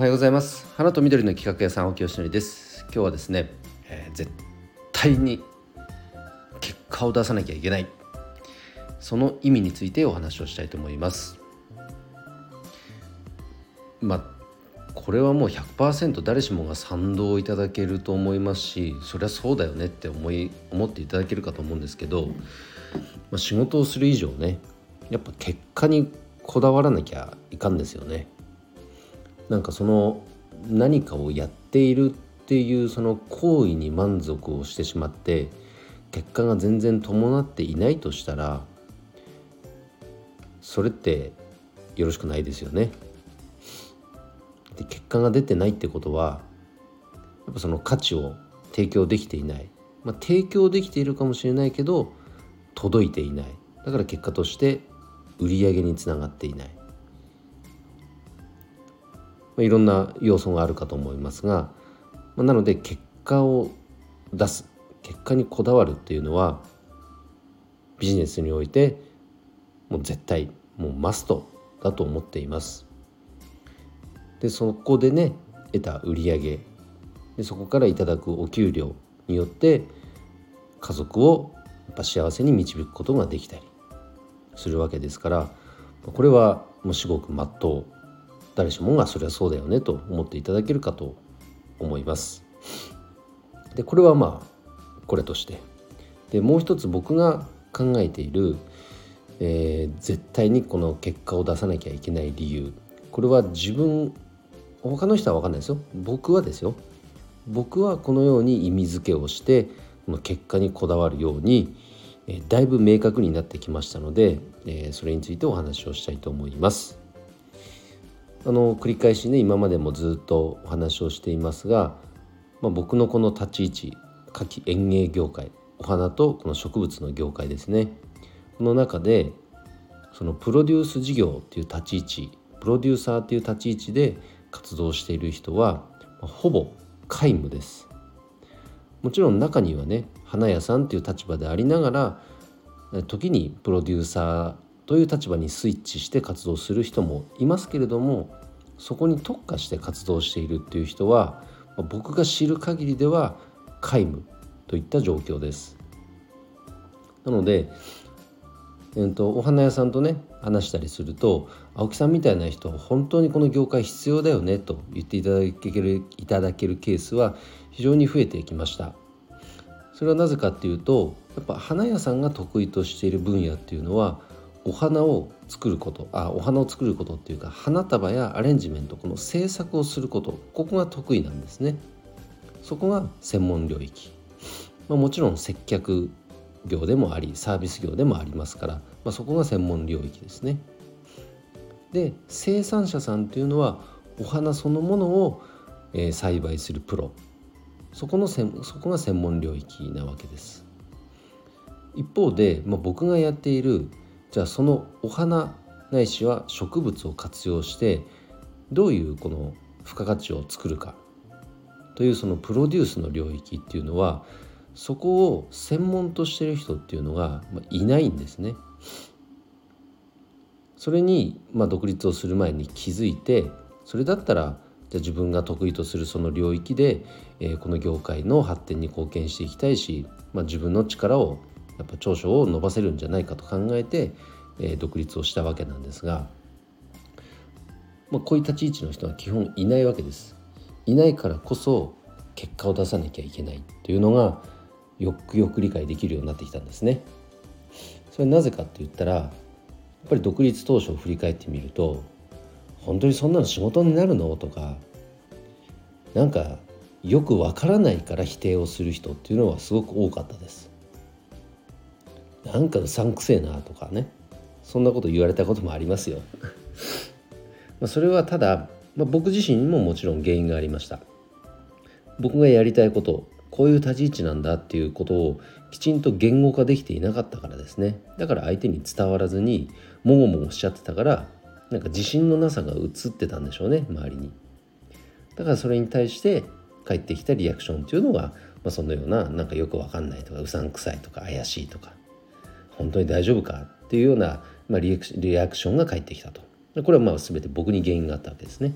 おはようございます。花と緑の企画屋さん青木よしのりです。今日はですね、えー、絶対に結果を出さなきゃいけない。その意味についてお話をしたいと思います。まあこれはもう100%誰しもが賛同いただけると思いますしそりゃそうだよねって思い思っていただけるかと思うんですけど、まあ、仕事をする以上ねやっぱ結果にこだわらなきゃいかんですよね。なんかその何かをやっているっていうその行為に満足をしてしまって結果が全然伴っていないとしたらそれってよろしくないですよね。で結果が出てないってことはやっぱその価値を提供できていない、まあ、提供できているかもしれないけど届いていない。だから結果として売り上げにつながっていない。まあ、いろんな要素があるかと思いますが、まあ、なので結果を出す結果にこだわるっていうのはビジネスにおいてもう絶対もうマストだと思っています。でそこでね得た売り上げでそこからいただくお給料によって家族をやっぱ幸せに導くことができたりするわけですからこれはもう至極まっとう誰しもがそれはそうだよねと思っていただけるかと思います。でこれはまあこれとしてでもう一つ僕が考えている、えー、絶対にこの結果を出さなきゃいけない理由これは自分他の人は分かんないですよ僕はですよ僕はこのように意味付けをしてこの結果にこだわるように、えー、だいぶ明確になってきましたので、えー、それについてお話をしたいと思います。あの繰り返しね今までもずっとお話をしていますが、まあ、僕のこの立ち位置夏季園芸業界お花とこの植物の業界ですね。この中でそのプロデュース事業っていう立ち位置プロデューサーっていう立ち位置で活動している人はほぼ皆無です。もちろん中にはね花屋さんっていう立場でありながら時にプロデューサーという立場にスイッチして活動する人もいますけれどもそこに特化して活動しているっていう人は僕が知る限りでは皆無といった状況です。なので、えーと、お花屋さんとね話したりすると青木さんみたいな人本当にこの業界必要だよねと言っていただけるいただけるケースは非常に増えてきました。それはなぜかっていうとやっぱ花屋さんが得意としている分野っていうのはお花を作ることあお花を作ることっていうか花束やアレンジメントこの制作をすることここが得意なんですね。そこが専門領域、まあ、もちろん接客業でもありサービス業でもありますから、まあ、そこが専門領域ですね。で生産者さんっていうのはお花そのものを、えー、栽培するプロ。そこのそこが専門領域なわけです。一方で、まあ、僕がやっているじゃあそのお花ないしは植物を活用してどういうこの付加価値を作るかというそのプロデュースの領域っていうのはそこを専門としてる人っていうのがいないんですね。それにまあ独立をする前に気づいてそれだったらじゃあ自分が得意とするその領域で、えー、この業界の発展に貢献していきたいし、まあ、自分の力をやっぱ長所を伸ばせるんじゃないかと考えて、えー、独立をしたわけなんですが、まあ、こういう立ち位置の人は基本いないわけです。いないからこそ結果を出さなきゃいけないというのがよくよく理解できるようになってきたんですね。それなぜかって言ったらやっぱり独立当初を振り返ってみると本当にそんなの仕事になるの？とかなんかよくわからないから否定をする人っていうのはすごく多かったです。なんかうさんくせえなとかねそんなこと言われたこともありますよ。まそれはただ、まあ、僕自身にももちろん原因がありました。僕がやりたいことこういう立ち位置なんだっていうことをきちんと言語化できていなかったからですね。だから相手に伝わらずにもごもごしちゃってたからなんか自信のなさが映ってたんでしょうね周りに。だからそれに対して返ってきたリアクションっていうのが、まあ、そのようななんかよくわかんないとかうさんくさいとか怪しいとか本当に大丈夫かっていうような、まあ、リアクションが返ってきたと。これはまあ全て僕に原因があったわけですね。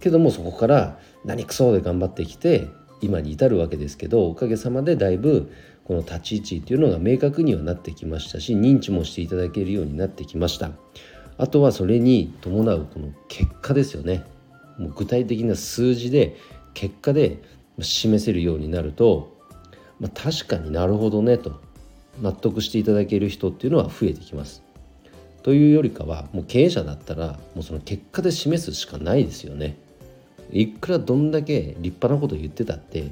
けどもそこから何くそで頑張ってきて今に至るわけですけどおかげさまでだいぶこの立ち位置っていうのが明確にはなってきましたし認知もしていただけるようになってきました。あとはそれに伴うこの結果ですよね。もう具体的な数字で結果で示せるようになると、まあ、確かになるほどねと。納得していただける人っていうのは増えてきます。というよりかはもう経営者だったらもうその結果で示すしかないですよね。いくらどんだけ立派なこと言ってたって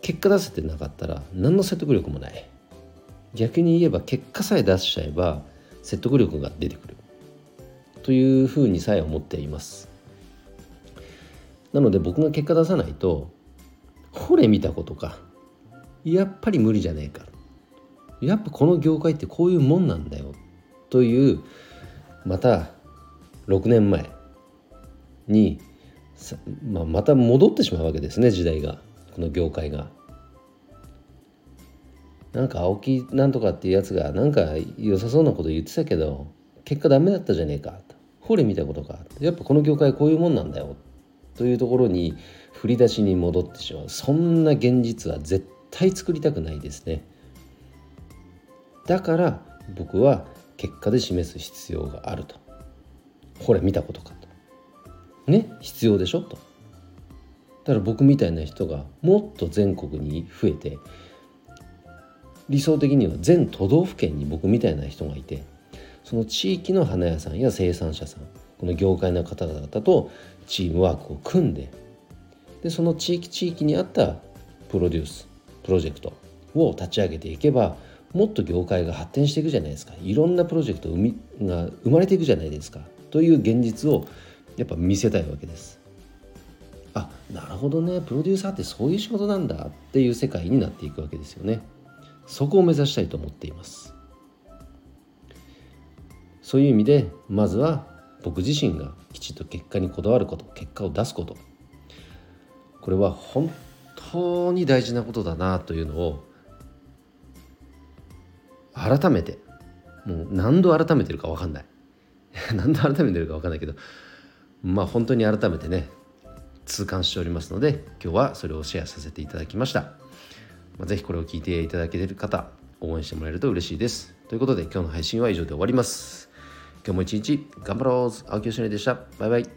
結果出せてなかったら何の説得力もない。逆に言えば結果さえ出しちゃえば説得力が出てくる。というふうにさえ思っています。なので僕が結果出さないとほれ見たことか。やっぱり無理じゃねえか。やっぱこの業界ってこういうもんなんだよというまた6年前にまあ、また戻ってしまうわけですね時代が。この業界が。なんか青木なんとかっていうやつがなんか良さそうなこと言ってたけど結果ダメだったじゃねえか。ほれ見たことか。やっぱこの業界こういうもんなんだよというところに振り出しに戻ってしまう。そんな現実は絶対作りたくないですね。だから僕は結果で示す必要があると。ほれ見たことかと。ね？必要でしょと。だから僕みたいな人がもっと全国に増えて理想的には全都道府県に僕みたいな人がいてその地域の花屋さんや生産者さんこの業界の方々とチームワークを組んででその地域地域に合ったプロデュースプロジェクトを立ち上げていけばもっと業界が発展していくじゃないですか。いろんなプロジェクトが生まれていくじゃないですか。という現実をやっぱ見せたいわけです。あなるほどね。プロデューサーってそういう仕事なんだっていう世界になっていくわけですよね。そこを目指したいと思っています。そういう意味でまずは僕自身がきちっと結果にこだわること結果を出すこと。これは本当に大事なことだなというのを改めて。もう何度改めてるか分かんない。何度改めてるか分 かんないけどまあ本当に改めてね痛感しておりますので今日はそれをシェアさせていただきました、まあ、ぜひこれを聞いていただけてる方応援してもらえると嬉しいです。ということで今日の配信は以上で終わります。今日も一日頑張ろう。青木よしのりでした。バイバイ。